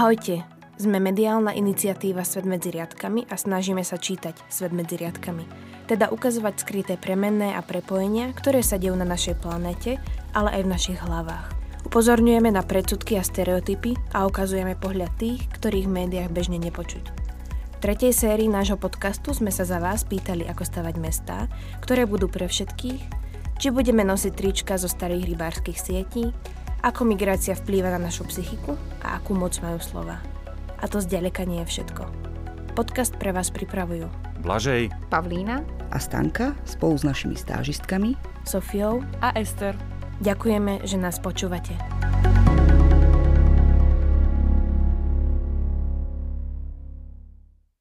Ahojte, sme mediálna iniciatíva Svet medzi riadkami a snažíme sa čítať Svet medzi riadkami, teda ukazovať skryté premenné a prepojenia, ktoré sa dejú na našej planéte, ale aj v našich hlavách. Upozorňujeme na predsudky a stereotypy a ukazujeme pohľad tých, ktorých v médiách bežne nepočuť. V tretej sérii nášho podcastu sme sa za vás pýtali, ako stavať mestá, ktoré budú pre všetkých, či budeme nosiť trička zo starých rybárskych sietí, ako migrácia vplýva na našu psychiku a akú moc majú slova. A to zďaleka nie je všetko. Podcast pre vás pripravujú Blažej, Pavlína a Stanka spolu s našimi stážistkami Sofiou a Ester. Ďakujeme, že nás počúvate.